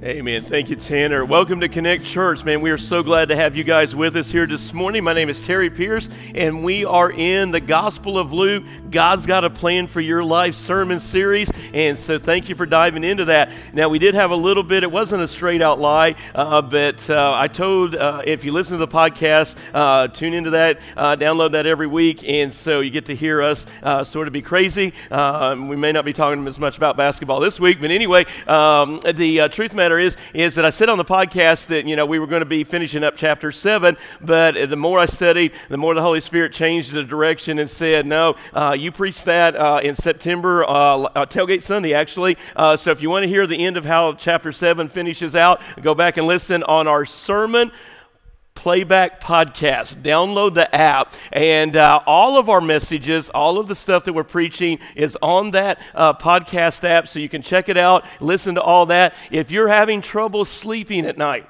Amen. Thank you, Tanner. Welcome to Connect Church, man. We are so glad to have you guys with us here this morning. My name is Terry Pierce, and we are in the Gospel of Luke. God's got a plan for your life sermon series, and so thank you for diving into that. Now, we did have a little bit, it wasn't a straight out lie, uh, but uh, I told uh, if you listen to the podcast, uh, tune into that, uh, download that every week, and so you get to hear us uh, sort of be crazy. Um, we may not be talking as much about basketball this week, but anyway, um, the truth matter matter is, is that I said on the podcast that, you know, we were going to be finishing up chapter 7, but the more I studied, the more the Holy Spirit changed the direction and said, no, uh, you preached that uh, in September, uh, uh Tailgate Sunday, actually. Uh, so if you want to hear the end of how chapter 7 finishes out, go back and listen on our sermon playback podcast. Download the app, and uh, all of our messages, all of the stuff that we're preaching is on that uh, podcast app, so you can check it out, listen to all that. If you're having trouble sleeping at night,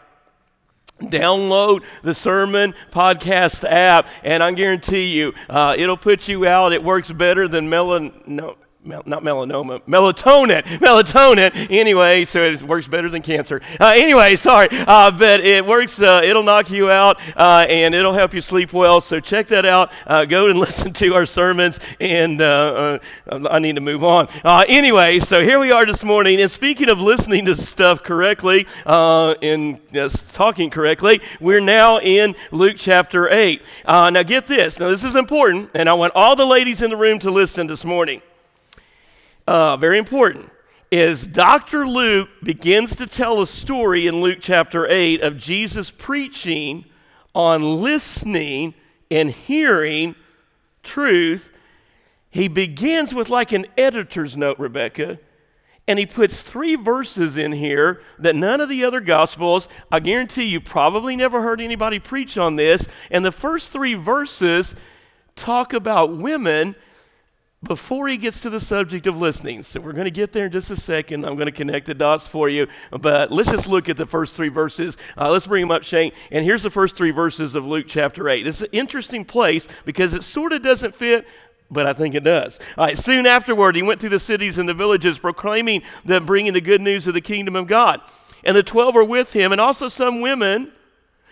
download the sermon podcast app and i guarantee you uh, it'll put you out it works better than melan no Mel, not melanoma, melatonin, melatonin. Anyway, so it works better than cancer. Uh, anyway, sorry, uh, but it works. Uh, it'll knock you out uh, and it'll help you sleep well. So check that out. Uh, go and listen to our sermons. And uh, I need to move on. anyway, so here we are this morning. And speaking of listening to stuff correctly and talking correctly, we're now in Luke chapter eight. now get this. Now this is important, and I want all the ladies in the room to listen this morning uh, very important, is Dr. Luke begins to tell a story in Luke chapter 8 of Jesus preaching on listening and hearing truth. He begins with like an editor's note, Rebecca, and he puts three verses in here that none of the other gospels, I guarantee you, probably never heard anybody preach on this. And the first three verses talk about women before he gets to the subject of listening. So we're going to get there in just a second. I'm going to connect the dots for you. But let's just look at the first three verses. Uh, let's bring them up, Shane. And here's the first three verses of Luke chapter 8. This is an interesting place because it sort of doesn't fit but I think it does. All right, soon afterward, he went through the cities and the villages, proclaiming the bringing the good news of the kingdom of God. And the twelve were with him, and also some women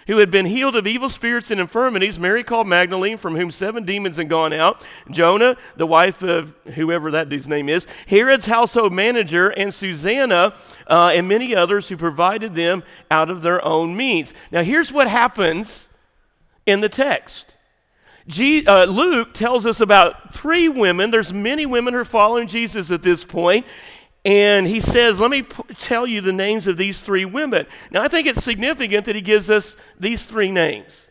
who had been healed of evil spirits and infirmities, Mary called Magdalene, from whom seven demons had gone out, Joanna, the wife of whoever that dude's name is, Herod's household manager, and Susanna, uh, and many others who provided them out of their own means. Now, here's what happens in the text. Uh, Luke tells us about three women. There's many women who are following Jesus at this point. And he says, Let me p- tell you the names of these three women. Now, I think it's significant that he gives us these three names.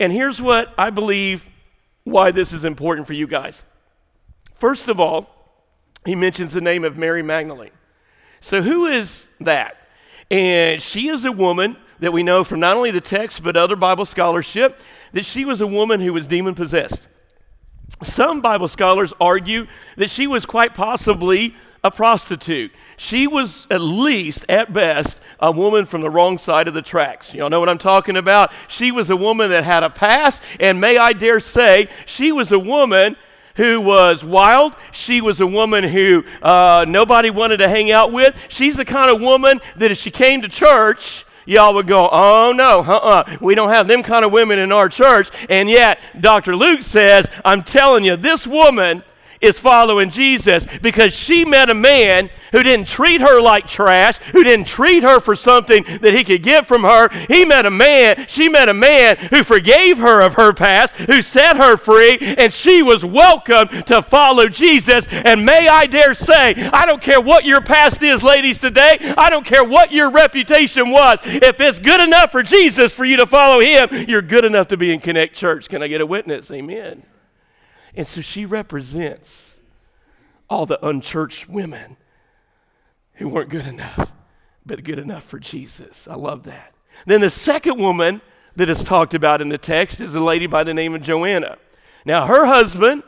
And here's what I believe why this is important for you guys. First of all, he mentions the name of Mary Magdalene. So, who is that? And she is a woman that we know from not only the text but other Bible scholarship that she was a woman who was demon possessed. Some Bible scholars argue that she was quite possibly a prostitute. She was at least, at best, a woman from the wrong side of the tracks. Y'all know what I'm talking about? She was a woman that had a past, and may I dare say, she was a woman who was wild. She was a woman who uh, nobody wanted to hang out with. She's the kind of woman that if she came to church, y'all would go, oh no, uh-uh, we don't have them kind of women in our church. And yet, Dr. Luke says, I'm telling you, this woman is following Jesus because she met a man who didn't treat her like trash, who didn't treat her for something that he could get from her. He met a man, she met a man who forgave her of her past, who set her free, and she was welcome to follow Jesus. And may I dare say, I don't care what your past is, ladies, today, I don't care what your reputation was. If it's good enough for Jesus for you to follow him, you're good enough to be in Connect Church. Can I get a witness? Amen. And so she represents all the unchurched women who weren't good enough, but good enough for Jesus. I love that. Then the second woman that is talked about in the text is a lady by the name of Joanna. Now, her husband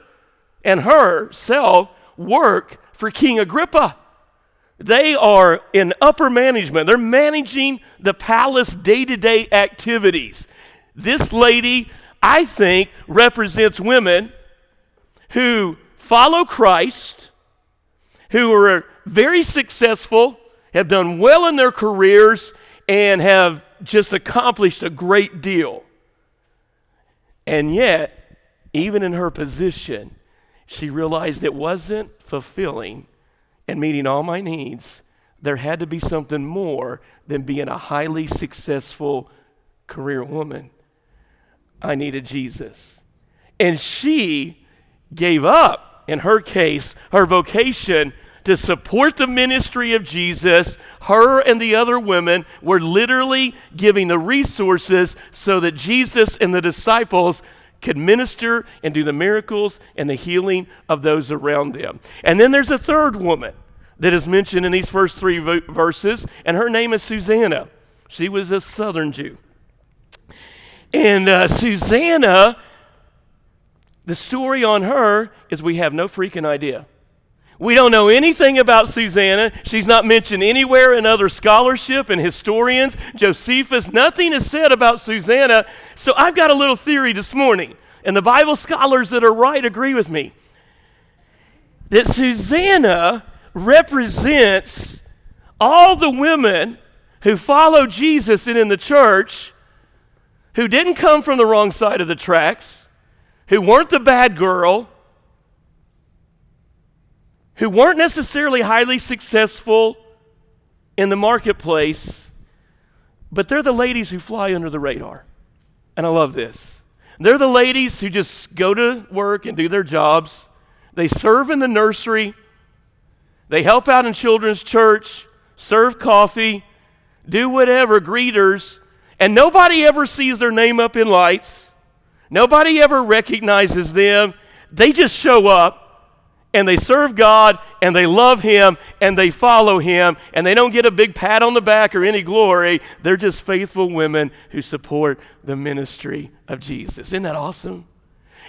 and herself work for King Agrippa. They are in upper management, they're managing the palace day to day activities. This lady, I think, represents women who follow Christ, who are very successful have done well in their careers, and have just accomplished a great deal. And yet, even in her position, she realized it wasn't fulfilling and meeting all my needs. There had to be something more than being a highly successful career woman. I needed Jesus. And she gave up, in her case, her vocation to support the ministry of Jesus. Her and the other women were literally giving the resources so that Jesus and the disciples could minister and do the miracles and the healing of those around them. And then there's a third woman that is mentioned in these first three verses, and her name is Susanna. She was a southern Jew. And uh, Susanna, the story on her is we have no freaking idea. We don't know anything about Susanna. She's not mentioned anywhere in other scholarship and historians. Josephus, nothing is said about Susanna. So I've got a little theory this morning, and the Bible scholars that are right agree with me that Susanna represents all the women who follow Jesus and in the church who didn't come from the wrong side of the tracks, who weren't the bad girl, who weren't necessarily highly successful in the marketplace, but they're the ladies who fly under the radar. And I love this. They're the ladies who just go to work and do their jobs. They serve in the nursery. They help out in children's church, serve coffee, do whatever, greeters, and nobody ever sees their name up in lights. Nobody ever recognizes them. They just show up and they serve God and they love Him and they follow Him and they don't get a big pat on the back or any glory. They're just faithful women who support the ministry of Jesus. Isn't that awesome?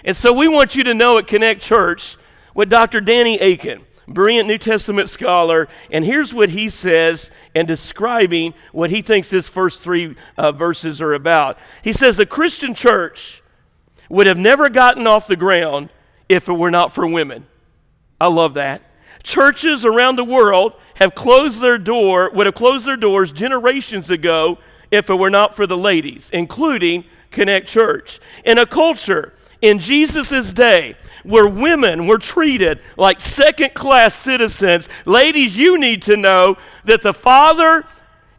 And so we want you to know at Connect Church what Dr. Danny Akin, brilliant New Testament scholar, and here's what he says in describing what he thinks this first three uh, verses are about. He says the Christian church would have never gotten off the ground if it were not for women. I love that. Churches around the world have closed their door, would have closed their doors generations ago if it were not for the ladies, including Connect Church. In a culture in Jesus' day where women were treated like second class citizens, ladies, you need to know that the Father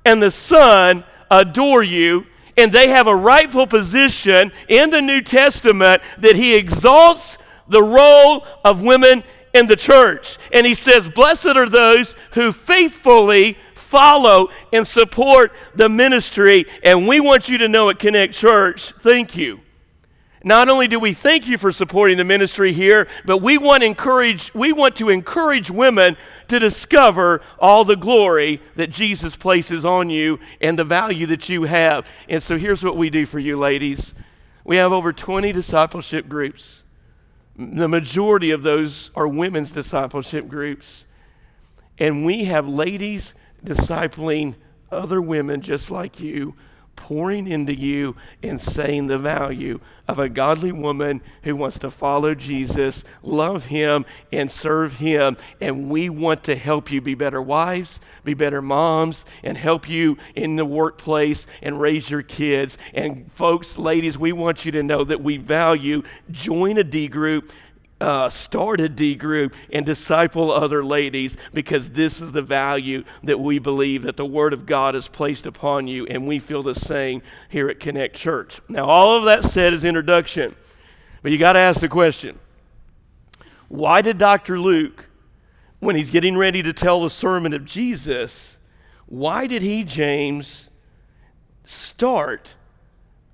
and the Son adore you and they have a rightful position in the New Testament that He exalts the role of women in the church. And he says, Blessed are those who faithfully follow and support the ministry. And we want you to know at Connect Church, thank you. Not only do we thank you for supporting the ministry here, but we want encourage we want to encourage women to discover all the glory that Jesus places on you and the value that you have. And so here's what we do for you ladies. We have over 20 discipleship groups. The majority of those are women's discipleship groups. And we have ladies discipling other women just like you pouring into you and saying the value of a godly woman who wants to follow Jesus, love him, and serve him. And we want to help you be better wives, be better moms, and help you in the workplace and raise your kids. And folks, ladies, we want you to know that we value. Join a D group uh, start a D group and disciple other ladies because this is the value that we believe that the Word of God has placed upon you, and we feel the same here at Connect Church. Now, all of that said is introduction, but you got to ask the question why did Dr. Luke, when he's getting ready to tell the sermon of Jesus, why did he, James, start?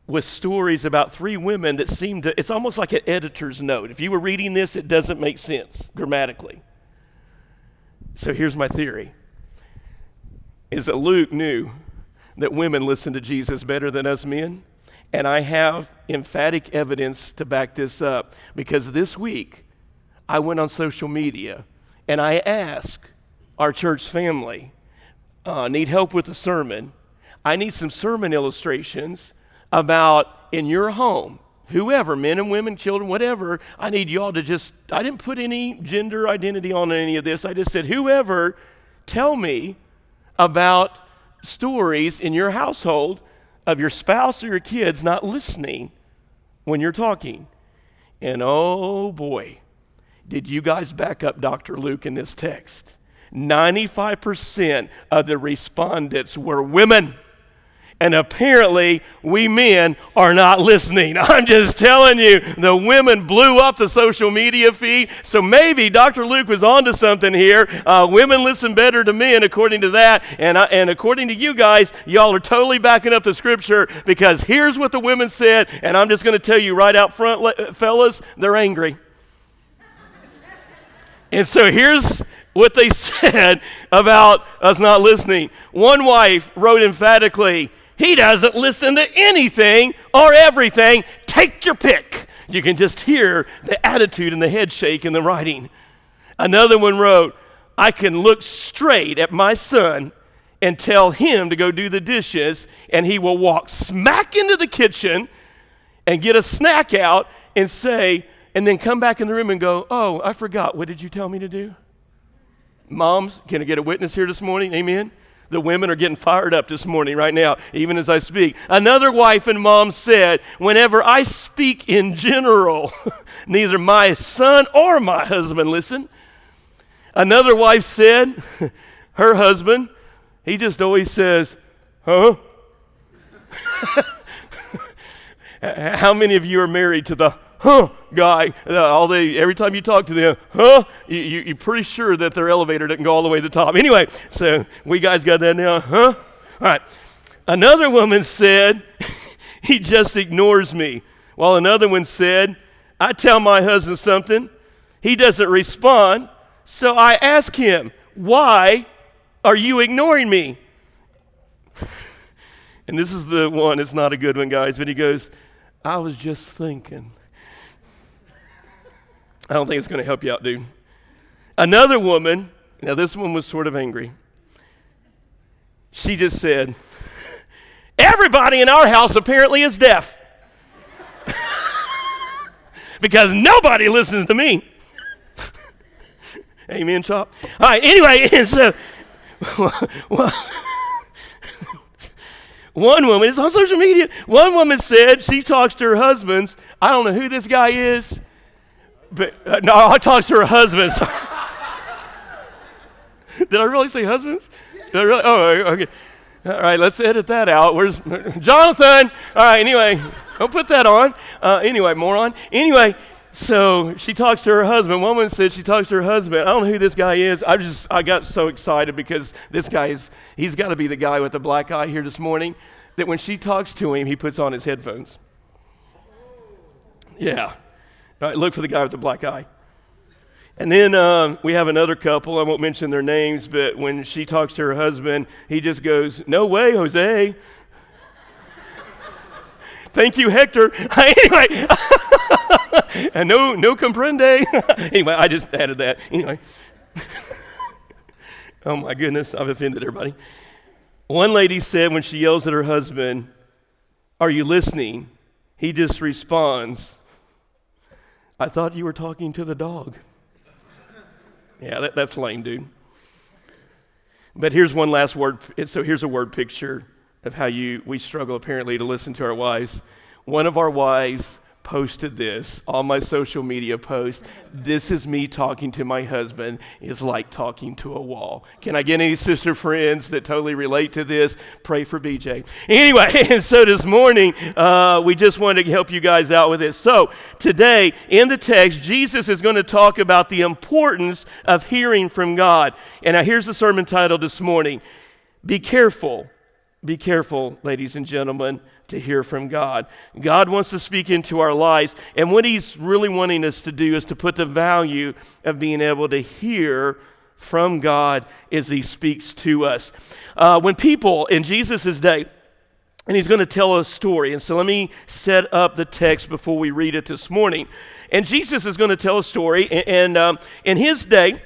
With stories about three women that seem to, it's almost like an editor's note. If you were reading this, it doesn't make sense grammatically. So here's my theory is that Luke knew that women listen to Jesus better than us men. And I have emphatic evidence to back this up because this week I went on social media and I asked our church family, uh, need help with the sermon. I need some sermon illustrations about in your home, whoever, men and women, children, whatever, I need y'all to just, I didn't put any gender identity on any of this. I just said, whoever, tell me about stories in your household of your spouse or your kids not listening when you're talking. And oh boy, did you guys back up Dr. Luke in this text? 95% of the respondents were women. And apparently, we men are not listening. I'm just telling you, the women blew up the social media feed. So maybe Dr. Luke was onto something here. Uh, women listen better to men, according to that. And, I, and according to you guys, y'all are totally backing up the scripture because here's what the women said. And I'm just going to tell you right out front, fellas, they're angry. and so here's what they said about us not listening. One wife wrote emphatically, He doesn't listen to anything or everything. Take your pick. You can just hear the attitude and the head shake in the writing. Another one wrote, I can look straight at my son and tell him to go do the dishes, and he will walk smack into the kitchen and get a snack out and say, and then come back in the room and go, Oh, I forgot. What did you tell me to do? Moms, can I get a witness here this morning? Amen. The women are getting fired up this morning, right now, even as I speak. Another wife and mom said, Whenever I speak in general, neither my son or my husband listen. Another wife said, Her husband, he just always says, Huh? How many of you are married to the huh guy all every time you talk to them huh you, you, you're pretty sure that their elevator didn't go all the way to the top. Anyway so we guys got that now huh? All right. Another woman said he just ignores me. While another one said i tell my husband something he doesn't respond so i ask him why are you ignoring me? And this is the one it's not a good one guys but he goes i was just thinking I don't think it's going to help you out, dude. Another woman, now this one was sort of angry. She just said, Everybody in our house apparently is deaf. because nobody listens to me. Amen, Chop. All right, anyway, so one woman, it's on social media, one woman said she talks to her husbands. I don't know who this guy is. But uh, no, I talked to her husbands. Did I really say husbands? Did I really? Oh, okay. All right, let's edit that out. Where's Jonathan? All right, anyway, don't put that on. Uh, anyway, moron. Anyway, so she talks to her husband. One woman said she talks to her husband. I don't know who this guy is. I just I got so excited because this guy is he's got to be the guy with the black eye here this morning. That when she talks to him, he puts on his headphones. Yeah. Right, look for the guy with the black eye. And then um, we have another couple. I won't mention their names, but when she talks to her husband, he just goes, No way, Jose. Thank you, Hector. anyway, and no, no comprende. anyway, I just added that. Anyway. oh my goodness, I've offended everybody. One lady said when she yells at her husband, Are you listening? He just responds, I thought you were talking to the dog. yeah, that, that's lame, dude. But here's one last word. So here's a word picture of how you we struggle apparently to listen to our wives. One of our wives posted this on my social media post. This is me talking to my husband. It's like talking to a wall. Can I get any sister friends that totally relate to this? Pray for BJ. Anyway, and so this morning, uh, we just wanted to help you guys out with this. So today, in the text, Jesus is going to talk about the importance of hearing from God. And now here's the sermon title this morning Be careful. Be careful, ladies and gentlemen, to hear from God. God wants to speak into our lives, and what He's really wanting us to do is to put the value of being able to hear from God as He speaks to us. Uh, when people in Jesus' day, and he's going to tell a story. And so let me set up the text before we read it this morning. And Jesus is going to tell a story. And, and um, in his day,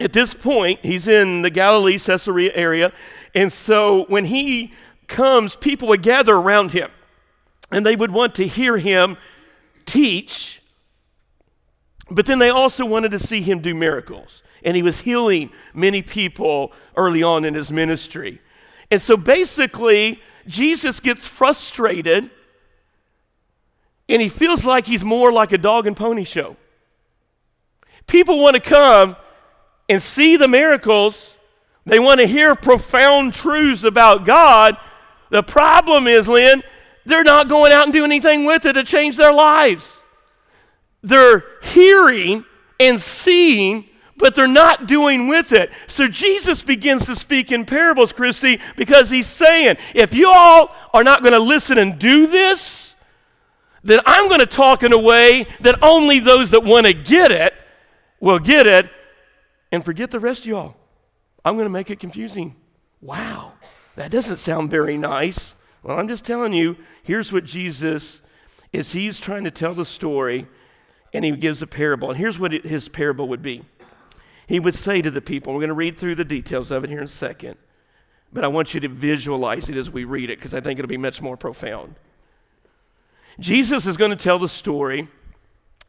at this point, he's in the Galilee, Caesarea area. And so when he comes, people would gather around him and they would want to hear him teach, but then they also wanted to see him do miracles. and he was healing many people early on in his ministry. And so basically, Jesus gets frustrated and he feels like he's more like a dog and pony show. People want to come and see the miracles, they want to hear profound truths about God. The problem is, Lynn, they're not going out and doing anything with it to change their lives. They're hearing and seeing, but they're not doing with it. So Jesus begins to speak in parables, Christy, because he's saying, if you all are not going to listen and do this, then I'm going to talk in a way that only those that want to get it will get it and forget the rest of y'all. I'm going to make it confusing. Wow, that doesn't sound very nice. Well, I'm just telling you, here's what Jesus is he's trying to tell the story and he gives a parable. And here's what it, his parable would be. He would say to the people, we're going to read through the details of it here in a second, but I want you to visualize it as we read it because I think it'll be much more profound. Jesus is going to tell the story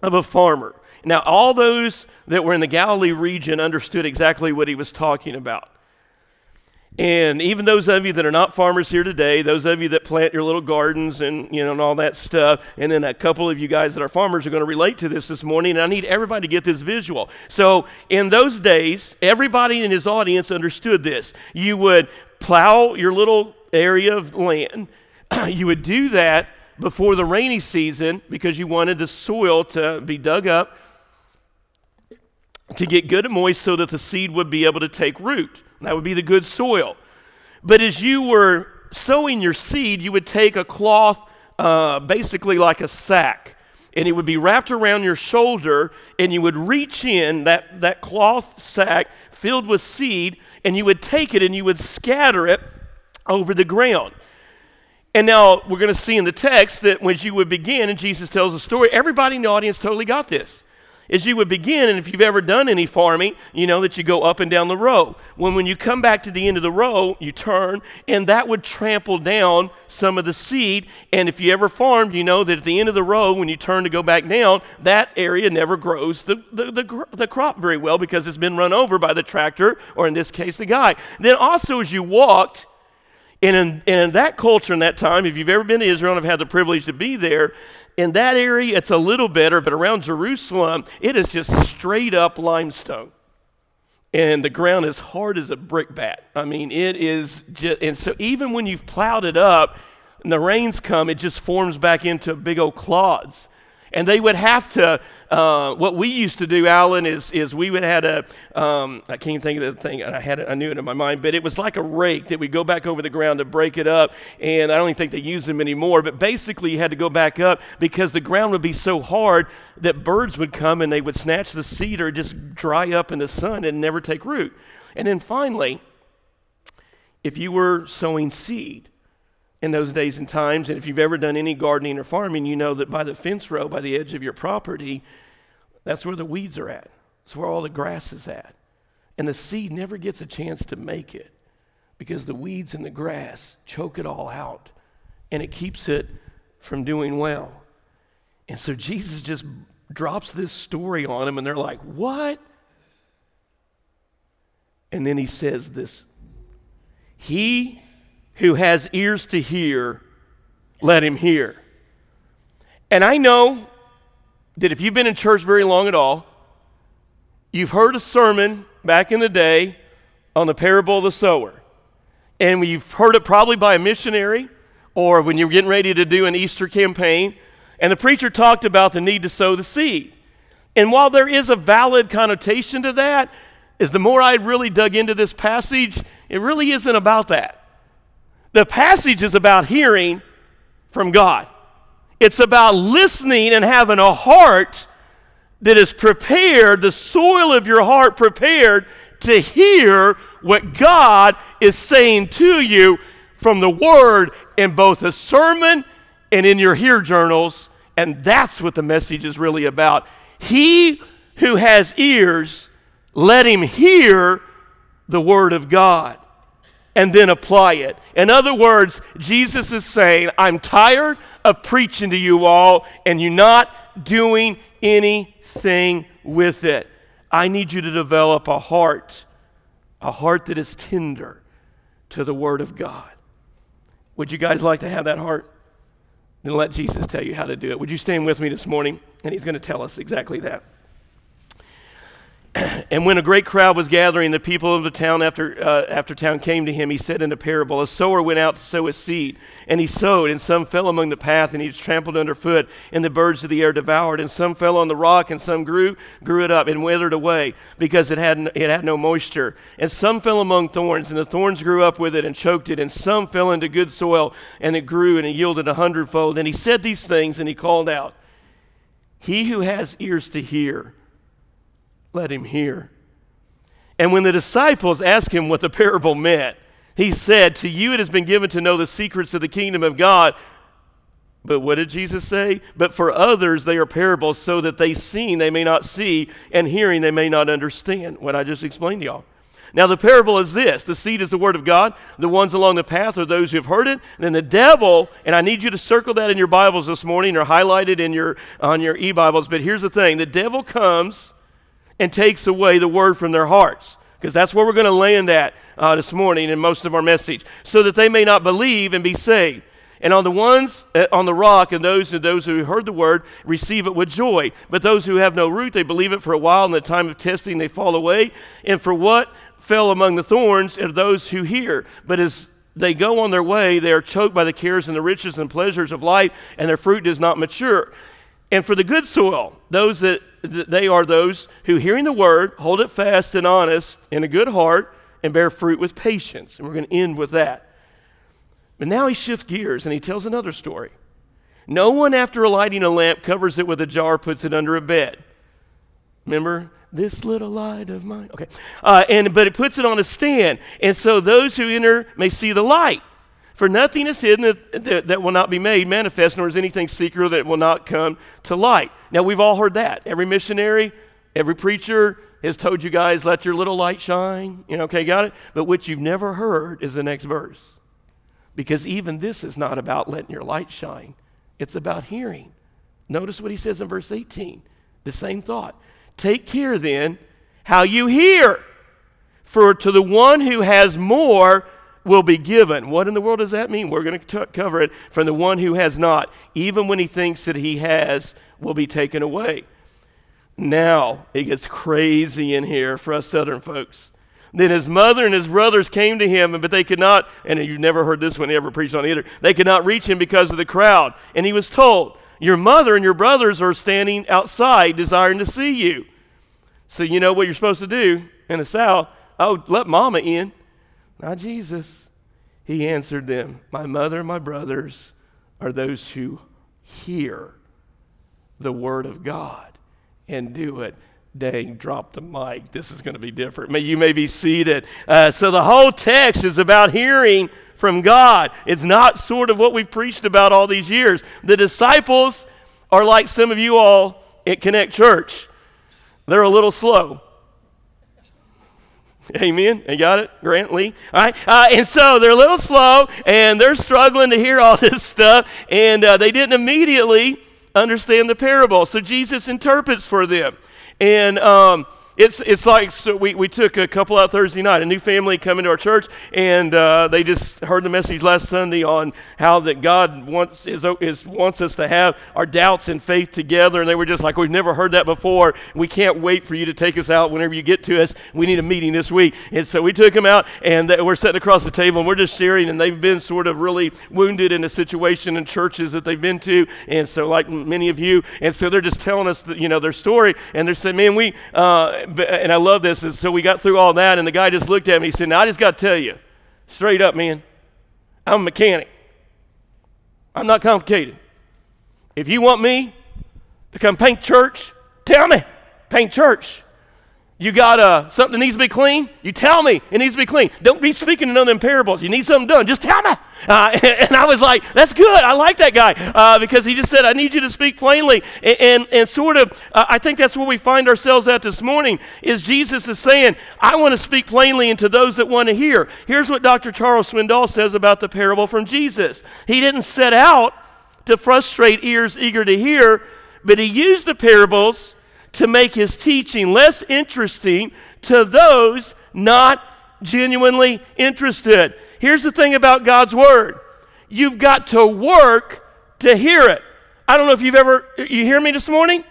of a farmer. Now, all those that were in the Galilee region understood exactly what he was talking about. And even those of you that are not farmers here today, those of you that plant your little gardens and you know and all that stuff, and then a couple of you guys that are farmers are going to relate to this this morning. And I need everybody to get this visual. So in those days, everybody in his audience understood this. You would plow your little area of land. you would do that before the rainy season because you wanted the soil to be dug up to get good and moist so that the seed would be able to take root. That would be the good soil. But as you were sowing your seed, you would take a cloth, uh, basically like a sack, and it would be wrapped around your shoulder, and you would reach in that, that cloth sack filled with seed, and you would take it and you would scatter it over the ground. And now we're going to see in the text that when you would begin, and Jesus tells the story, everybody in the audience totally got this. As you would begin, and if you've ever done any farming, you know that you go up and down the row. When, when you come back to the end of the row, you turn, and that would trample down some of the seed. And if you ever farmed, you know that at the end of the row, when you turn to go back down, that area never grows the, the, the, the crop very well because it's been run over by the tractor, or in this case, the guy. Then also, as you walked, and in, and in that culture in that time, if you've ever been to Israel and have had the privilege to be there, in that area it's a little better, but around Jerusalem, it is just straight up limestone. And the ground is hard as a brickbat. I mean, it is just, and so even when you've plowed it up and the rains come, it just forms back into big old clods. And they would have to, uh, what we used to do, Alan, is, is we would have a, um, I can't think of the thing, I had it, I knew it in my mind, but it was like a rake that we go back over the ground to break it up. And I don't even think they use them anymore, but basically you had to go back up because the ground would be so hard that birds would come and they would snatch the seed or just dry up in the sun and never take root. And then finally, if you were sowing seed, in those days and times. And if you've ever done any gardening or farming, you know that by the fence row, by the edge of your property, that's where the weeds are at. That's where all the grass is at. And the seed never gets a chance to make it because the weeds and the grass choke it all out and it keeps it from doing well. And so Jesus just drops this story on them, and they're like, What? And then he says this He who has ears to hear, let him hear. And I know that if you've been in church very long at all, you've heard a sermon back in the day on the parable of the sower. And you've heard it probably by a missionary or when you're getting ready to do an Easter campaign. And the preacher talked about the need to sow the seed. And while there is a valid connotation to that, is the more I really dug into this passage, it really isn't about that. The passage is about hearing from God. It's about listening and having a heart that is prepared, the soil of your heart prepared to hear what God is saying to you from the Word in both a sermon and in your hear journals. And that's what the message is really about. He who has ears, let him hear the Word of God and then apply it. In other words, Jesus is saying, I'm tired of preaching to you all and you're not doing anything with it. I need you to develop a heart, a heart that is tender to the Word of God. Would you guys like to have that heart? Then let Jesus tell you how to do it. Would you stand with me this morning? And He's going to tell us exactly that. and when a great crowd was gathering, the people of the town after, uh, after town came to him, he said in a parable, A sower went out to sow his seed, and he sowed, and some fell among the path, and he was trampled underfoot, and the birds of the air devoured, and some fell on the rock, and some grew, grew it up, and withered away, because it had, it had no moisture. And some fell among thorns, and the thorns grew up with it, and choked it, and some fell into good soil, and it grew, and it yielded a hundredfold. And he said these things, and he called out, He who has ears to hear, let him hear. And when the disciples asked him what the parable meant, he said, To you it has been given to know the secrets of the kingdom of God. But what did Jesus say? But for others they are parables, so that they seeing they may not see, and hearing they may not understand. What I just explained to y'all. Now, the parable is this the seed is the word of God. The ones along the path are those who have heard it. And then the devil, and I need you to circle that in your Bibles this morning or highlight it in your, on your e Bibles. But here's the thing the devil comes and takes away the word from their hearts. Because that's where we're going to land at uh, this morning in most of our message, so that they may not believe and be saved. And on the ones uh, on the rock, and those and those who heard the word receive it with joy. But those who have no root, they believe it for a while. In the time of testing, they fall away. And for what fell among the thorns are those who hear. But as they go on their way, they are choked by the cares and the riches and pleasures of life, and their fruit does not mature. And for the good soil, those that they are those who, hearing the word, hold it fast and honest in a good heart and bear fruit with patience. And we're going to end with that. But now he shifts gears and he tells another story. No one, after lighting a lamp, covers it with a jar, puts it under a bed. Remember this little light of mine? Okay. Uh, and but it puts it on a stand, and so those who enter may see the light. For nothing is hidden that, that, that, will not be made manifest, nor is anything secret that will not come to light. Now, we've all heard that. Every missionary, every preacher has told you guys, let your little light shine. You know, okay, got it? But what you've never heard is the next verse. Because even this is not about letting your light shine, it's about hearing. Notice what he says in verse 18, the same thought. Take care then how you hear, for to the one who has more, will be given. What in the world does that mean? We're going to cover it from the one who has not. Even when he thinks that he has, will be taken away. Now it gets crazy in here for us southern folks. Then his mother and his brothers came to him, but they could not, and you've never heard this one ever preached on either, they could not reach him because of the crowd. And he was told, Your mother and your brothers are standing outside desiring to see you. So you know what you're supposed to do in the South? Oh, let mama in. Not Jesus. He answered them, My mother my brothers are those who hear the word of God and do it. Dang, drop the mic. This is going to be different. May you may be seated. Uh, so the whole text is about hearing from God. It's not sort of what we've preached about all these years. The disciples are like some of you all at Connect Church. They're a little slow. Amen. You got it, Grant Lee? All right. Uh, and so they're a little slow and they're struggling to hear all this stuff, and uh, they didn't immediately understand the parable. So Jesus interprets for them. And um, it's, it's like so we, we took a couple out Thursday night, a new family come into our church, and uh, they just heard the message last Sunday on how that God wants, is, is, wants us to have our doubts and faith together. And they were just like, We've never heard that before. We can't wait for you to take us out whenever you get to us. We need a meeting this week. And so we took them out, and we're sitting across the table, and we're just sharing. And they've been sort of really wounded in a situation in churches that they've been to. And so, like many of you, and so they're just telling us, you know, their story. And they're saying, Man, we, uh, and I love this. And so we got through all that, and the guy just looked at me. He said, Now I just got to tell you, straight up, man, I'm a mechanic. I'm not complicated. If you want me to come paint church, tell me, paint church. You got uh, something that needs to be clean? You tell me it needs to be clean. Don't be speaking in other parables. You need something done. Just tell me. Uh, and, I was like, that's good. I like that guy uh, because he just said, I need you to speak plainly. And, and, and sort of, uh, I think that's where we find ourselves at this morning is Jesus is saying, I want to speak plainly into those that want to hear. Here's what Dr. Charles Swindoll says about the parable from Jesus. He didn't set out to frustrate ears eager to hear, but he used the parables to make his teaching less interesting to those not genuinely interested. Here's the thing about God's word you've got to work to hear it. I don't know if you've ever, you hear me this morning?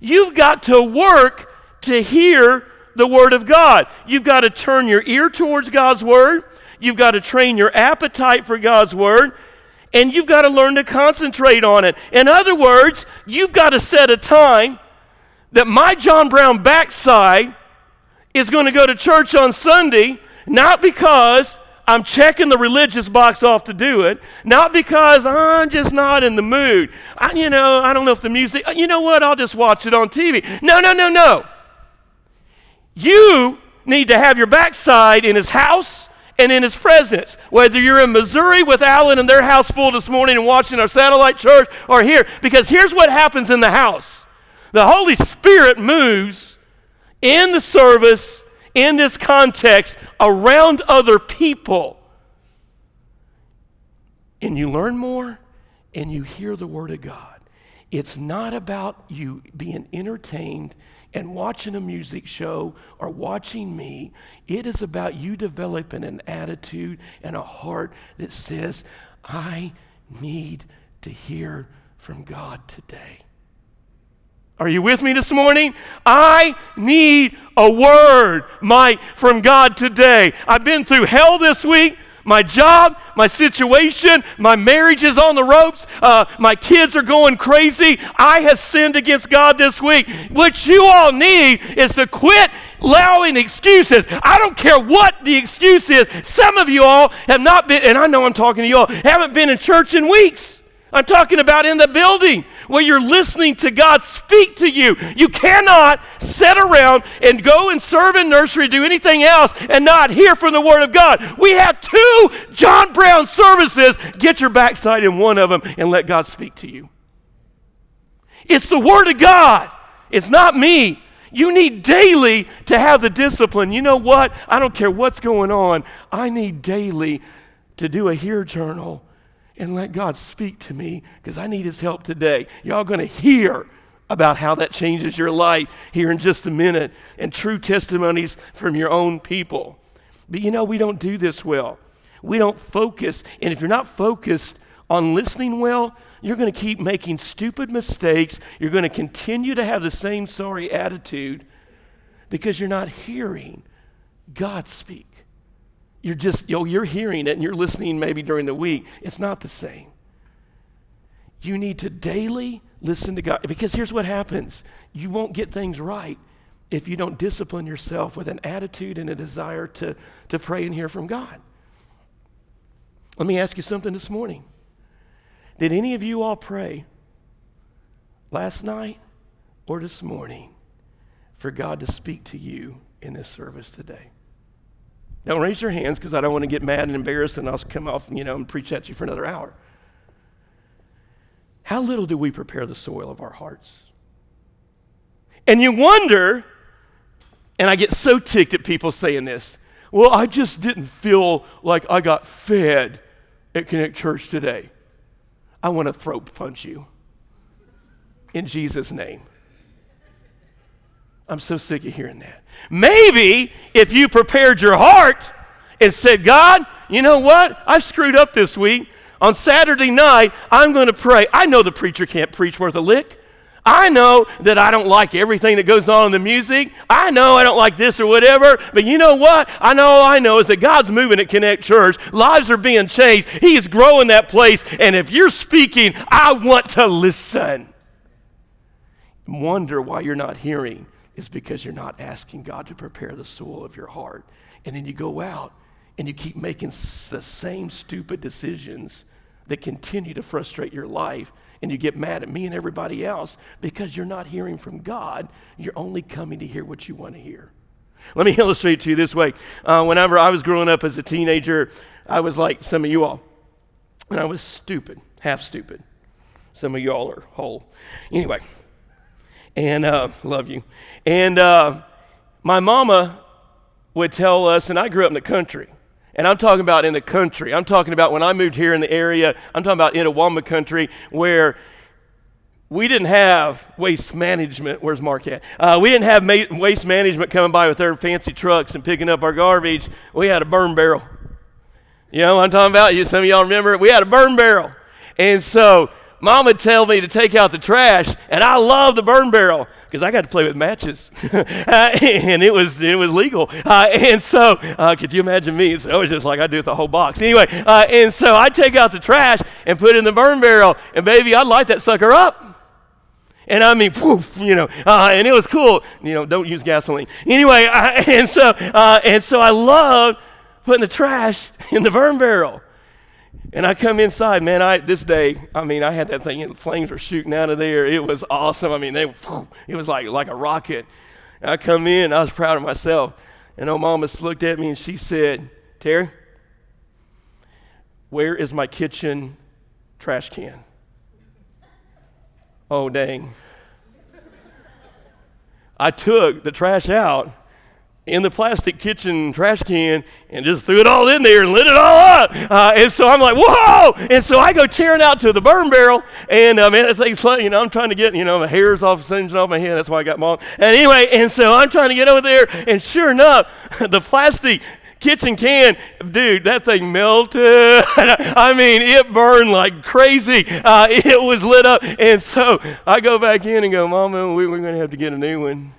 You've got to work to hear the Word of God. You've got to turn your ear towards God's Word. You've got to train your appetite for God's Word. And you've got to learn to concentrate on it. In other words, you've got to set a time that my John Brown backside is going to go to church on Sunday, not because I'm checking the religious box off to do it, not because I'm just not in the mood. I, you know, I don't know if the music, you know what, I'll just watch it on TV. No, no, no, no. You need to have your backside in his house and in his presence. Whether you're in Missouri with Alan and their house full this morning and watching our satellite church or here, because here's what happens in the house the Holy Spirit moves in the service in this context around other people. And you learn more and you hear the Word of God. It's not about you being entertained and watching a music show or watching me. It is about you developing an attitude and a heart that says, I need to hear from God today. Are you with me this morning? I need a word from God today. I've been through hell this week. My job, my situation, my marriage is on the ropes. Uh, my kids are going crazy. I have sinned against God this week. What you all need is to quit allowing excuses. I don't care what the excuse is. Some of you all have not been, and I know I'm talking to you all, haven't been in church in weeks. I'm talking about in the building where you're listening to God speak to you. You cannot sit around and go and serve in nursery, do anything else, and not hear from the Word of God. We have two John Brown services. Get your backside in one of them and let God speak to you. It's the Word of God, it's not me. You need daily to have the discipline. You know what? I don't care what's going on. I need daily to do a hear journal and let God speak to me because I need His help today. Y'all going to hear about how that changes your life here in just a minute and true testimonies from your own people. But you know, we don't do this well. We don't focus. And if you're not focused on listening well, you're going to keep making stupid mistakes. You're going to continue to have the same sorry attitude because you're not hearing God speak. You're just, you know, you're hearing it and you're listening maybe during the week. It's not the same. You need to daily listen to God because here's what happens you won't get things right if you don't discipline yourself with an attitude and a desire to, to pray and hear from God. Let me ask you something this morning. Did any of you all pray last night or this morning for God to speak to you in this service today? Don't raise your hands because I don't want to get mad and embarrassed and I'll come off, you know, and preach at you for another hour. How little do we prepare the soil of our hearts? And you wonder, and I get so ticked at people saying this, well, I just didn't feel like I got fed at Connect Church today. I want to throat punch you in Jesus' name. I'm so sick of hearing that. Maybe if you prepared your heart and said, God, you know what? I screwed up this week. On Saturday night, I'm going to pray. I know the preacher can't preach worth a lick. I know that I don't like everything that goes on in the music. I know I don't like this or whatever. But you know what? I know all I know is that God's moving at Connect Church. Lives are being changed. He is growing that place. And if you're speaking, I want to listen. Wonder why you're not hearing is because you're not asking God to prepare the soil of your heart. And then you go out and you keep making the same stupid decisions that continue to frustrate your life. And you get mad at me and everybody else because you're not hearing from God. You're only coming to hear what you want to hear. Let me illustrate to you this way. Uh, whenever I was growing up as a teenager, I was like some of you all. And I was stupid, half stupid. Some of y'all are whole. Anyway, and uh, love you. And uh, my mama would tell us, and I grew up in the country. And I'm talking about in the country. I'm talking about when I moved here in the area, I'm talking about Itawamba country, where we didn't have waste management. Where's Mark at? Uh, we didn't have ma- waste management coming by with their fancy trucks and picking up our garbage. We had a burn barrel. You know what I'm talking about? You, some of y'all remember it? We had a burn barrel. And so mom would tell me to take out the trash, and I love the burn barrel because I got to play with matches, uh, and it was it was legal. Uh, and so, uh, could you imagine me? So it was just like I do with the whole box. Anyway, uh, and so I take out the trash and put it in the burn barrel, and baby, I'd light that sucker up. And I mean, woof, you know, uh, and it was cool. You know, don't use gasoline. Anyway, I, and so uh, and so I love putting the trash in the burn barrel. And I come inside, man. I this day, I mean, I had that thing, and flames were shooting out of there. It was awesome. I mean, they, it was like like a rocket. And I come in, I was proud of myself. And old mama looked at me and she said, "Terry, where is my kitchen trash can?" Oh dang! I took the trash out in the plastic kitchen trash can and just threw it all in there and lit it all up. Uh, and so I'm like, whoa! And so I go tearing out to the burn barrel, and uh, man, that thing's funny. You know, I'm trying to get, you know, the hairs off, singeing off my head. That's why I got mom. And anyway, and so I'm trying to get over there, and sure enough, the plastic kitchen can, dude, that thing melted. I mean, it burned like crazy. Uh, it was lit up. And so I go back in and go, Mama, we, we're going to have to get a new one.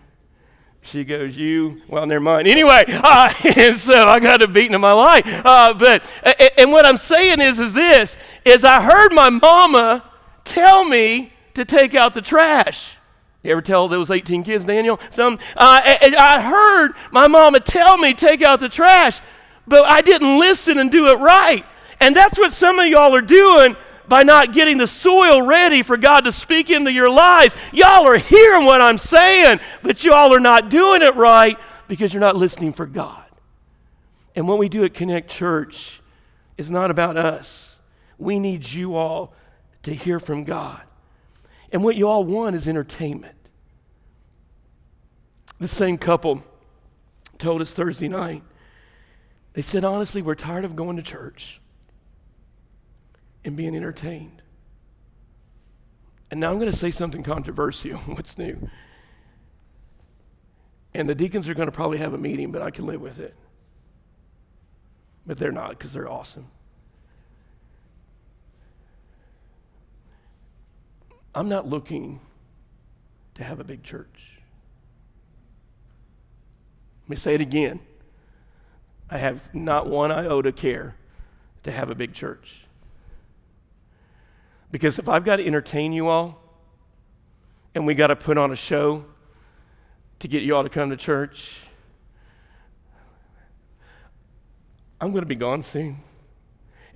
She goes, You, well, never mind. Anyway, uh, and so I got a beating in my life. Uh, but, and what I'm saying is, is this, is I heard my mama tell me to take out the trash. You ever tell those 18 kids, Daniel? Some, uh, I heard my mama tell me take out the trash, but I didn't listen and do it right. And that's what some of y'all are doing by not getting the soil ready for God to speak into your lives. Y'all are hearing what I'm saying, but y'all are not doing it right because you're not listening for God. And what we do at Connect Church is not about us. We need you all to hear from God. And what you all want is entertainment. The same couple told us Thursday night. They said, honestly, we're tired of going to church and being entertained. And now I'm going to say something controversial. What's new? And the deacons are going to probably have a meeting, but I can live with it. But they're not because they're awesome. I'm not looking to have a big church. Let me say it again. I have not one iota care to have a big church. Because if I've got to entertain you all and we got to put on a show to get you all to come to church, I'm going to be gone soon.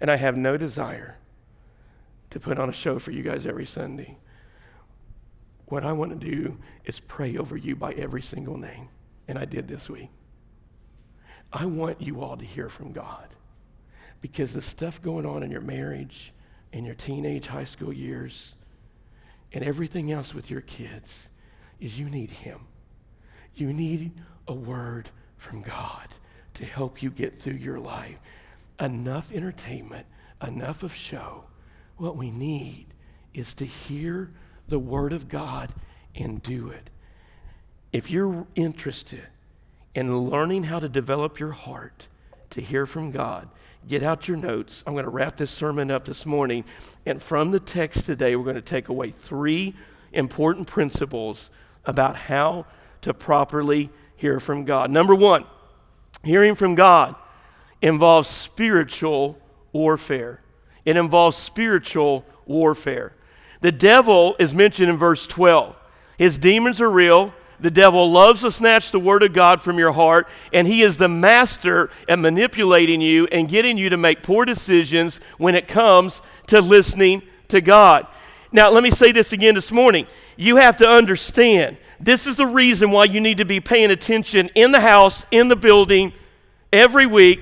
And I have no desire to put on a show for you guys every Sunday. What I want to do is pray over you by every single name. And I did this week. I want you all to hear from God because the stuff going on in your marriage, in your teenage high school years and everything else with your kids is you need Him. You need a word from God to help you get through your life. Enough entertainment, enough of show. What we need is to hear the Word of God and do it. If you're interested in learning how to develop your heart to hear from God, get out your notes. I'm going to wrap this sermon up this morning. And from the text today, we're going to take away three important principles about how to properly hear from God. Number one, hearing from God involves spiritual warfare. It involves spiritual warfare. The devil is mentioned in verse 12. His demons are real. The devil loves to snatch the word of God from your heart, and he is the master at manipulating you and getting you to make poor decisions when it comes to listening to God. Now, let me say this again this morning. You have to understand this is the reason why you need to be paying attention in the house, in the building, every week,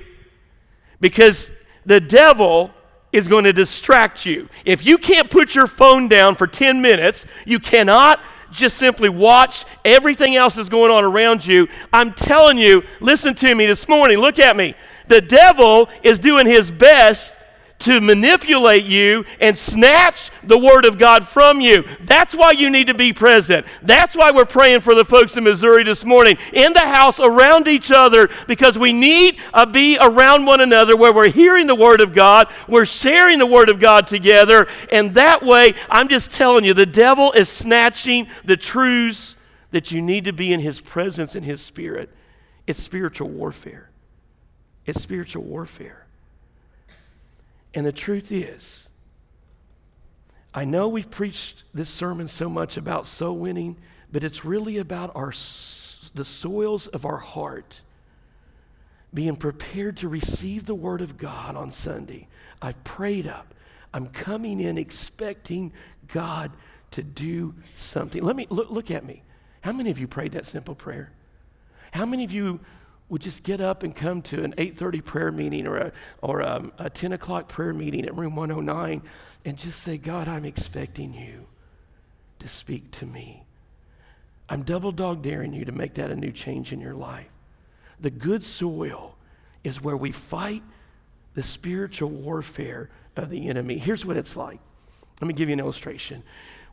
because the devil is going to distract you. If you can't put your phone down for 10 minutes, you cannot just simply watch everything else that's going on around you. I'm telling you, listen to me this morning, look at me. The devil is doing his best to manipulate you and snatch the Word of God from you. That's why you need to be present. That's why we're praying for the folks in Missouri this morning, in the house, around each other, because we need to be around one another where we're hearing the Word of God, we're sharing the Word of God together, and that way, I'm just telling you, the devil is snatching the truths that you need to be in His presence and His Spirit. It's spiritual warfare. It's spiritual warfare. And the truth is, I know we've preached this sermon so much about soul winning, but it's really about our the soils of our heart being prepared to receive the word of God on Sunday. I've prayed up. I'm coming in expecting God to do something. Let me look, look at me. How many of you prayed that simple prayer? How many of you would just get up and come to an 8.30 prayer meeting or, a, or a, a 10 o'clock prayer meeting at room 109 and just say, God, I'm expecting you to speak to me. I'm double dog daring you to make that a new change in your life. The good soil is where we fight the spiritual warfare of the enemy. Here's what it's like. Let me give you an illustration.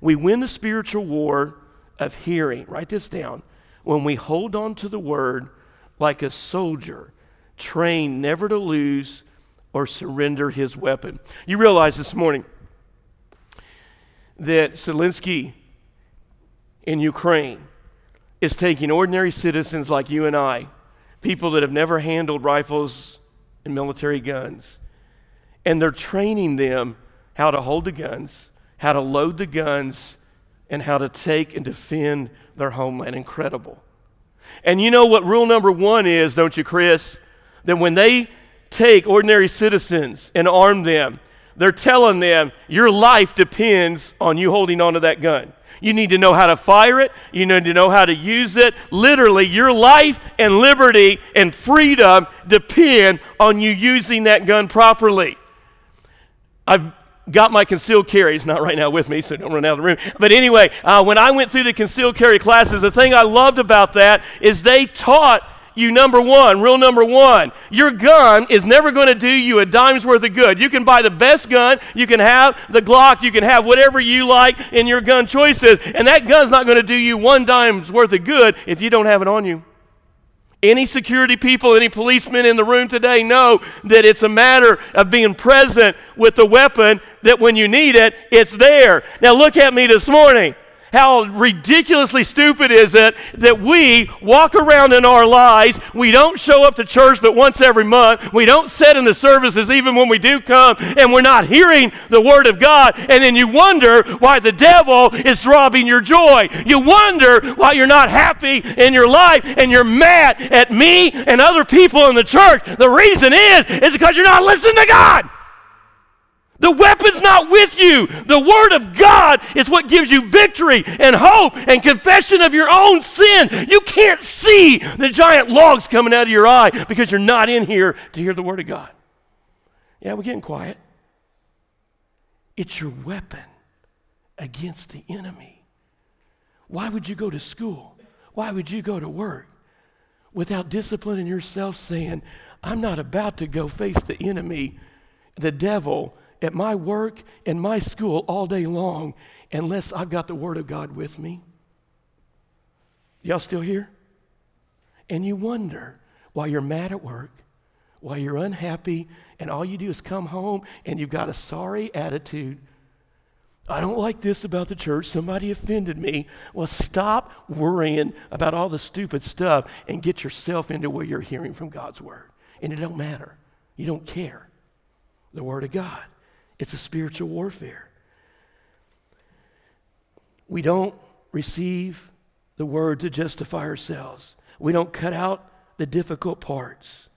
We win the spiritual war of hearing. Write this down. When we hold on to the word like a soldier, trained never to lose or surrender his weapon. You realize this morning that Zelensky in Ukraine is taking ordinary citizens like you and I, people that have never handled rifles and military guns, and they're training them how to hold the guns, how to load the guns, and how to take and defend their homeland. Incredible. And you know what rule number one is, don't you, Chris? That when they take ordinary citizens and arm them, they're telling them your life depends on you holding onto that gun. You need to know how to fire it. You need to know how to use it. Literally, your life and liberty and freedom depend on you using that gun properly. I've got my concealed carry. It's not right now with me, so don't run out of the room. But anyway, uh, when I went through the concealed carry classes, the thing I loved about that is they taught you number one, rule number one, your gun is never going to do you a dime's worth of good. You can buy the best gun, you can have the Glock, you can have whatever you like in your gun choices, and that gun's not going to do you one dime's worth of good if you don't have it on you. Any security people, any policemen in the room today know that it's a matter of being present with the weapon that when you need it, it's there. Now, look at me this morning. How ridiculously stupid is it that we walk around in our lives, we don't show up to church but once every month, we don't sit in the services even when we do come, and we're not hearing the Word of God, and then you wonder why the devil is robbing your joy. You wonder why you're not happy in your life, and you're mad at me and other people in the church. The reason is, is because you're not listening to God. The weapon's not with you. The Word of God is what gives you victory and hope and confession of your own sin. You can't see the giant logs coming out of your eye because you're not in here to hear the Word of God. Yeah, we're getting quiet. It's your weapon against the enemy. Why would you go to school? Why would you go to work without disciplining yourself, saying, I'm not about to go face the enemy, the devil? At my work and my school all day long unless I've got the Word of God with me. Y'all still here? And you wonder why you're mad at work, why you're unhappy, and all you do is come home and you've got a sorry attitude. I don't like this about the church. Somebody offended me. Well, stop worrying about all the stupid stuff and get yourself into where you're hearing from God's word. And it don't matter. You don't care. The word of God. It's a spiritual warfare. We don't receive the word to justify ourselves. We don't cut out the difficult parts.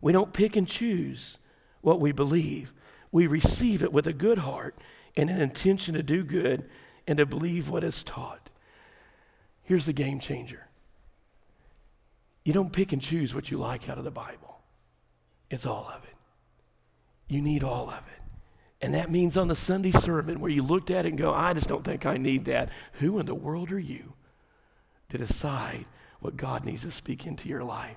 We don't pick and choose what we believe. We receive it with a good heart and an intention to do good and to believe what is taught. Here's the game changer you don't pick and choose what you like out of the Bible, it's all of it. You need all of it. And that means on the Sunday sermon where you looked at it and go, I just don't think I need that. Who in the world are you to decide what God needs to speak into your life?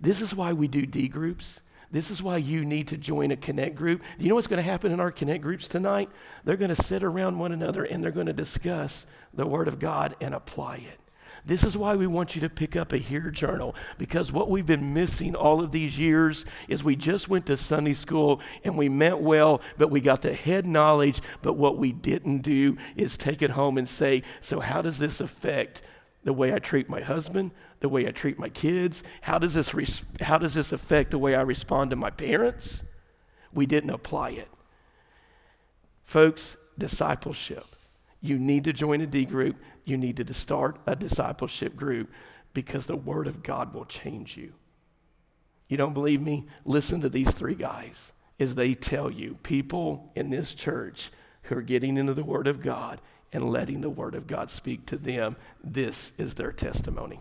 This is why we do D groups. This is why you need to join a connect group. Do you know what's going to happen in our connect groups tonight? They're going to sit around one another and they're going to discuss the Word of God and apply it. This is why we want you to pick up a Hear Journal because what we've been missing all of these years is we just went to Sunday school and we meant well, but we got the head knowledge. But what we didn't do is take it home and say, So, how does this affect the way I treat my husband, the way I treat my kids? How does this, res- how does this affect the way I respond to my parents? We didn't apply it. Folks, discipleship. You need to join a D group. You need to start a discipleship group because the Word of God will change you. You don't believe me? Listen to these three guys as they tell you people in this church who are getting into the Word of God and letting the Word of God speak to them. This is their testimony.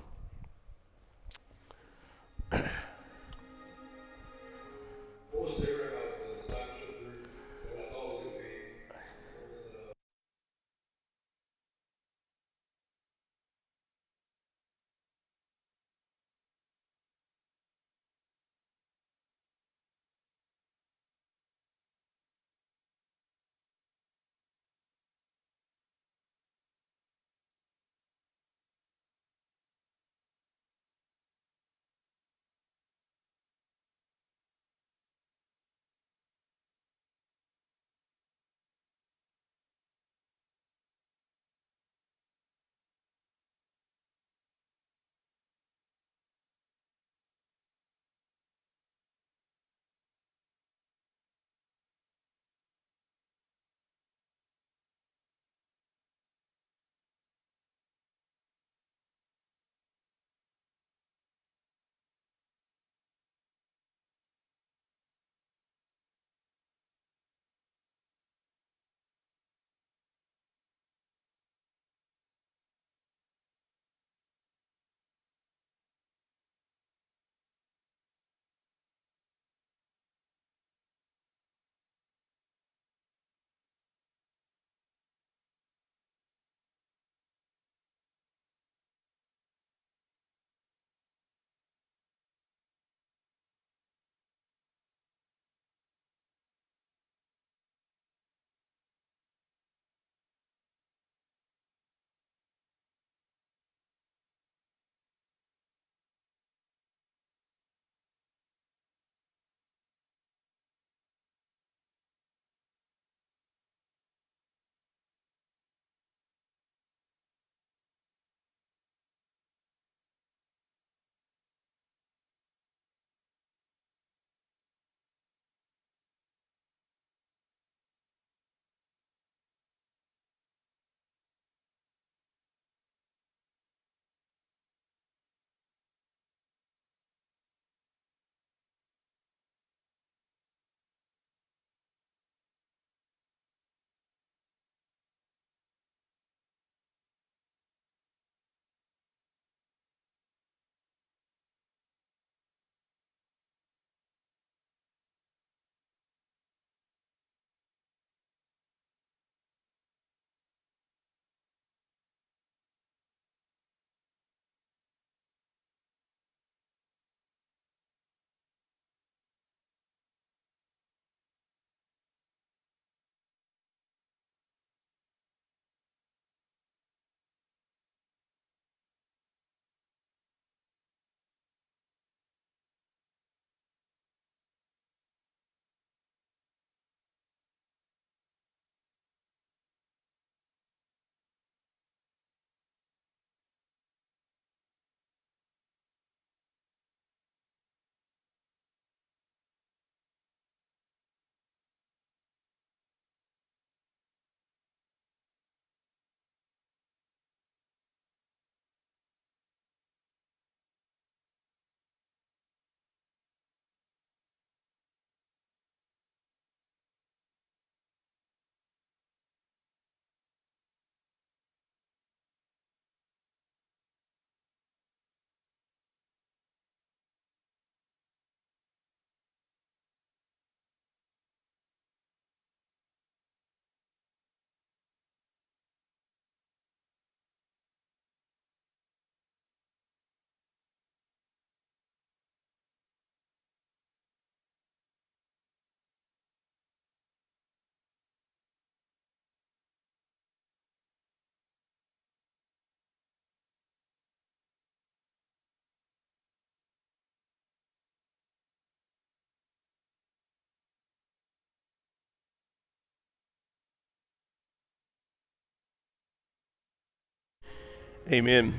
Amen.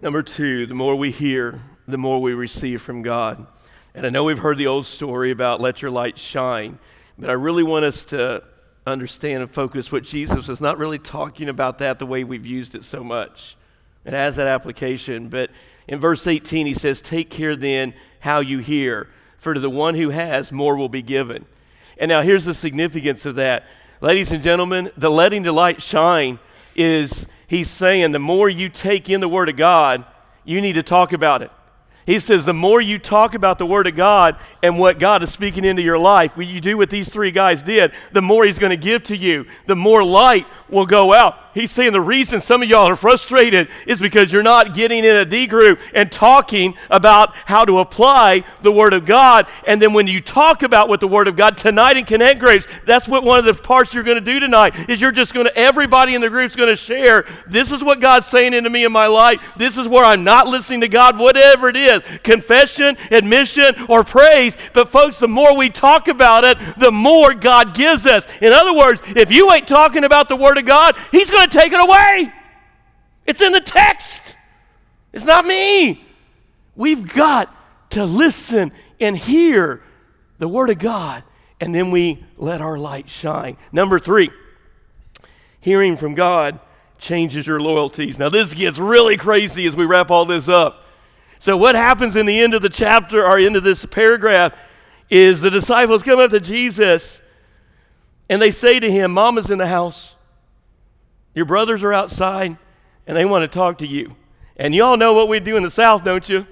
Number two, the more we hear, the more we receive from God. And I know we've heard the old story about let your light shine, but I really want us to understand and focus what Jesus was not really talking about that the way we've used it so much. It has that application, but in verse 18 he says, Take care then how you hear, for to the one who has, more will be given. And now here's the significance of that. Ladies and gentlemen, the letting the light shine is he's saying the more you take in the Word of God, you need to talk about it. He says, the more you talk about the Word of God and what God is speaking into your life, what you do what these three guys did, the more He's going to give to you, the more light will go out. He's saying the reason some of y'all are frustrated is because you're not getting in a D group and talking about how to apply the Word of God. And then when you talk about what the Word of God tonight in Connect Groups, that's what one of the parts you're going to do tonight is you're just going to, everybody in the group's going to share, this is what God's saying into me in my life. This is where I'm not listening to God, whatever it is confession, admission, or praise. But folks, the more we talk about it, the more God gives us. In other words, if you ain't talking about the Word of God, He's going to take it away. It's in the text, it's not me. We've got to listen and hear the Word of God, and then we let our light shine. Number three, hearing from God changes your loyalties. Now, this gets really crazy as we wrap all this up. So, what happens in the end of the chapter or end of this paragraph is the disciples come up to Jesus and they say to him, Mama's in the house. Your brothers are outside and they want to talk to you. And you all know what we do in the South, don't you?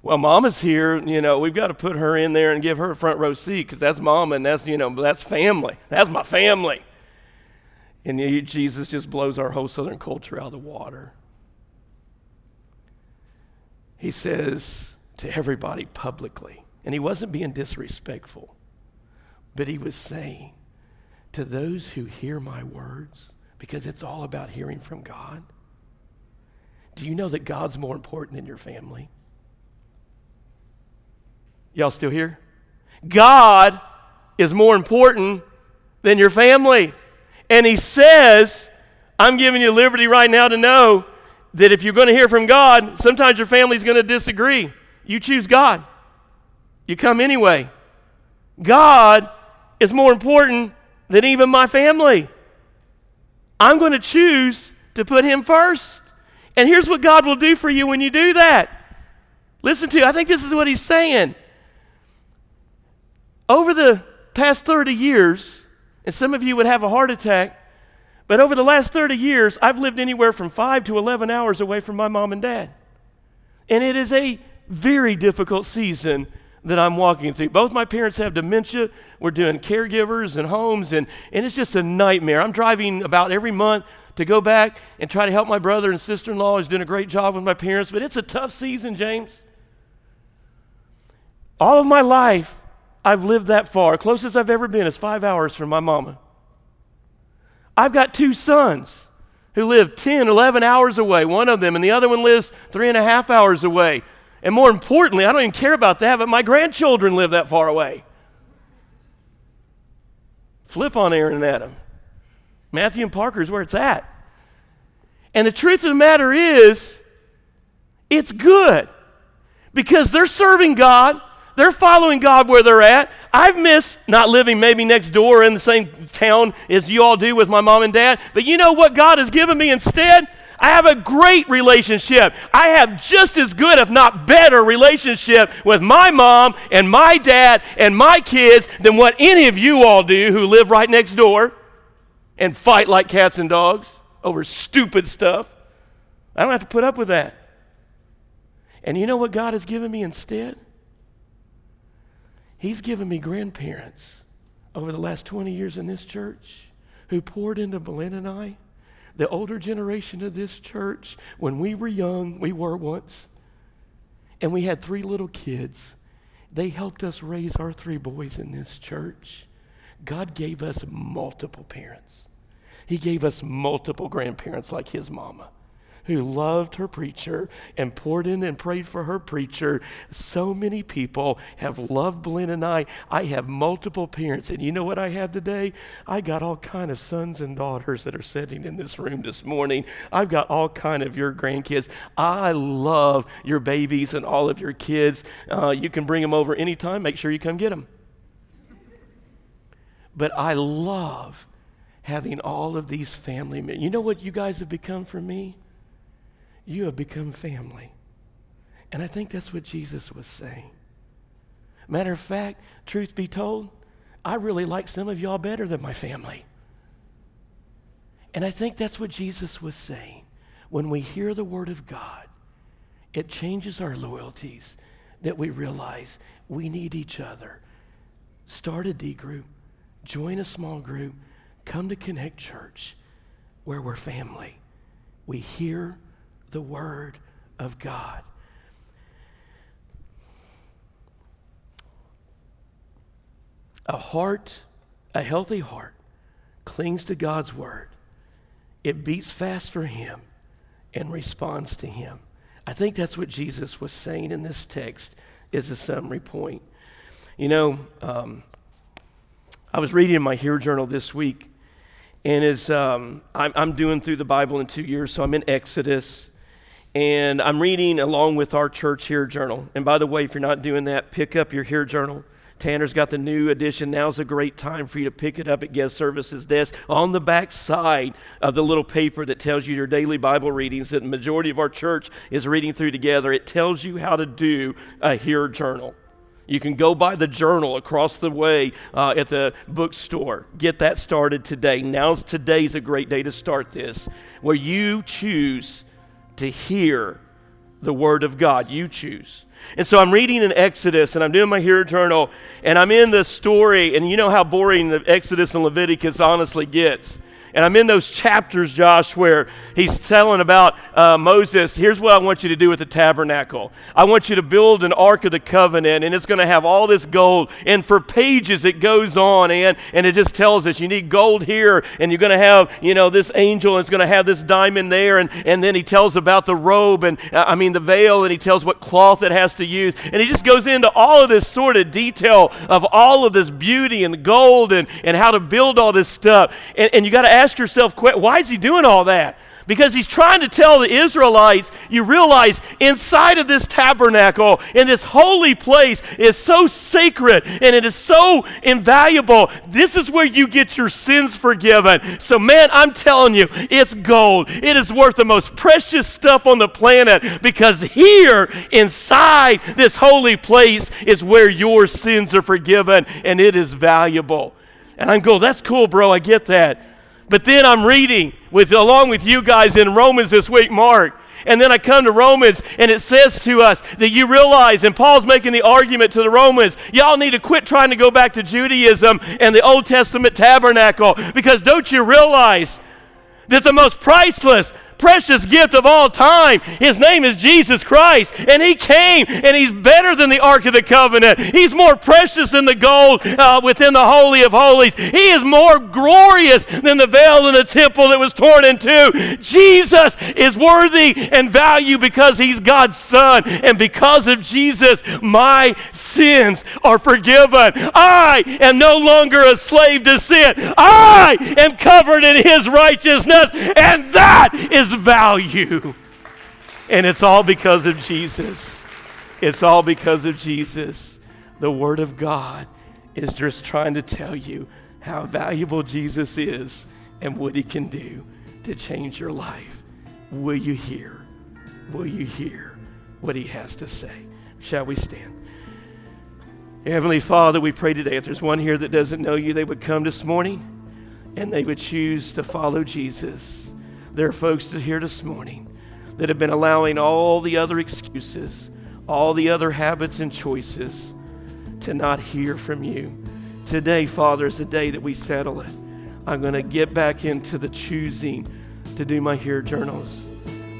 Well, Mama's here, you know, we've got to put her in there and give her a front row seat because that's Mama and that's, you know, that's family. That's my family. And Jesus just blows our whole Southern culture out of the water. He says to everybody publicly, and he wasn't being disrespectful, but he was saying, to those who hear my words, because it's all about hearing from God. Do you know that God's more important than your family? Y'all still here? God is more important than your family. And He says, I'm giving you liberty right now to know that if you're going to hear from God, sometimes your family's going to disagree. You choose God, you come anyway. God is more important than even my family. I'm going to choose to put him first. And here's what God will do for you when you do that. Listen to, I think this is what he's saying. Over the past 30 years, and some of you would have a heart attack, but over the last 30 years, I've lived anywhere from 5 to 11 hours away from my mom and dad. And it is a very difficult season that I'm walking through. Both my parents have dementia. We're doing caregivers and homes, and, and it's just a nightmare. I'm driving about every month to go back and try to help my brother and sister in law who's doing a great job with my parents, but it's a tough season, James. All of my life, I've lived that far. Closest I've ever been is five hours from my mama. I've got two sons who live 10, 11 hours away, one of them, and the other one lives three and a half hours away. And more importantly, I don't even care about that, but my grandchildren live that far away. Flip on Aaron and Adam. Matthew and Parker is where it's at. And the truth of the matter is, it's good because they're serving God. They're following God where they're at. I've missed not living maybe next door in the same town as you all do with my mom and dad. But you know what God has given me instead? I have a great relationship. I have just as good, if not better, relationship with my mom and my dad and my kids than what any of you all do who live right next door and fight like cats and dogs over stupid stuff. I don't have to put up with that. And you know what God has given me instead? He's given me grandparents over the last 20 years in this church who poured into Belinda and I the older generation of this church, when we were young, we were once, and we had three little kids, they helped us raise our three boys in this church. God gave us multiple parents. He gave us multiple grandparents like his mama who loved her preacher and poured in and prayed for her preacher. So many people have loved Belinda and I. I have multiple parents, and you know what I have today? I got all kind of sons and daughters that are sitting in this room this morning. I've got all kind of your grandkids. I love your babies and all of your kids. Uh, you can bring them over anytime. Make sure you come get them. But I love having all of these family men. You know what you guys have become for me? You have become family. And I think that's what Jesus was saying. Matter of fact, truth be told, I really like some of y'all better than my family. And I think that's what Jesus was saying. When we hear the Word of God, it changes our loyalties that we realize we need each other. Start a D group, join a small group, come to Connect Church where we're family. We hear the Word of God. A heart, a healthy heart, clings to God's Word. It beats fast for Him and responds to Him. I think that's what Jesus was saying in this text, is a summary point. You know, um, I was reading in my Hear Journal this week, and as um, I'm, I'm doing through the Bible in two years, so I'm in Exodus and I'm reading along with our church Hear Journal. And by the way, if you're not doing that, pick up your Hear Journal. Tanner's got the new edition. Now's a great time for you to pick it up at guest services desk. On the back side of the little paper that tells you your daily Bible readings that the majority of our church is reading through together, it tells you how to do a Hear Journal. You can go buy the journal across the way uh, at the bookstore. Get that started today. Now's today's a great day to start this, where you choose to hear the word of God. You choose. And so I'm reading in Exodus and I'm doing my Hear Journal and I'm in the story, and you know how boring the Exodus and Leviticus honestly gets. And I'm in those chapters, Josh, where he's telling about uh, Moses. Here's what I want you to do with the tabernacle I want you to build an ark of the covenant, and it's going to have all this gold. And for pages, it goes on, and, and it just tells us you need gold here, and you're going to have, you know, this angel, and it's going to have this diamond there. And, and then he tells about the robe, and uh, I mean, the veil, and he tells what cloth it has to use. And he just goes into all of this sort of detail of all of this beauty and gold and, and how to build all this stuff. And, and you got to ask yourself, why is he doing all that? Because he's trying to tell the Israelites, you realize inside of this tabernacle, in this holy place, is so sacred and it is so invaluable. This is where you get your sins forgiven. So, man, I'm telling you, it's gold. It is worth the most precious stuff on the planet because here inside this holy place is where your sins are forgiven and it is valuable. And I'm going, that's cool, bro. I get that. But then I'm reading with along with you guys in Romans this week, Mark. And then I come to Romans, and it says to us that you realize, and Paul's making the argument to the Romans, y'all need to quit trying to go back to Judaism and the Old Testament tabernacle, because don't you realize that the most priceless, precious gift of all time. His name is Jesus Christ. And He came, and He's better than the Ark of the Covenant. He's more precious than the gold uh, within the Holy of Holies. He is more glorious than the veil in the temple that was torn in two. Jesus is worthy and value because He's God's Son. And because of Jesus, my sins are forgiven. I am no longer a slave to sin. I am covered in His righteousness. And that is value. And it's all because of Jesus. It's all because of Jesus. The Word of God is just trying to tell you how valuable Jesus is and what He can do to change your life. Will you hear? Will you hear what He has to say? Shall we stand? Heavenly Father, we pray today if there's one here that doesn't know you, they would come this morning and they would choose to follow Jesus. There are folks here this morning that have been allowing all the other excuses, all the other habits and choices to not hear from you. Today, Father, is the day that we settle it. I'm going to get back into the choosing to do my hear journals.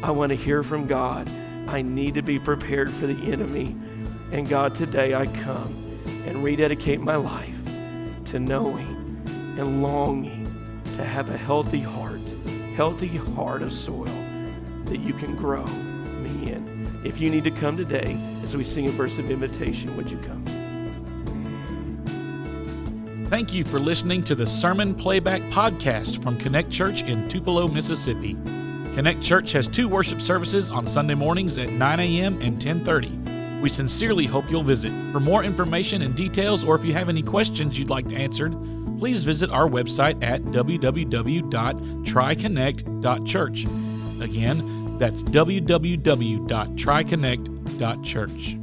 I want to hear from God. I need to be prepared for the enemy. And God, today I come and rededicate my life to knowing and longing to have a healthy heart healthy heart of soil that you can grow me in. If you need to come today, as we sing a verse of invitation, would you come? Thank you for listening to the Sermon Playback Podcast from Connect Church in Tupelo, Mississippi. Connect Church has two worship services on Sunday mornings at 9 a.m. and 10:30. We sincerely hope you'll visit. For more information and details, or if you have any questions you'd like answered, please visit our website at www.triconnect.church. Again, that's www.triconnect.church.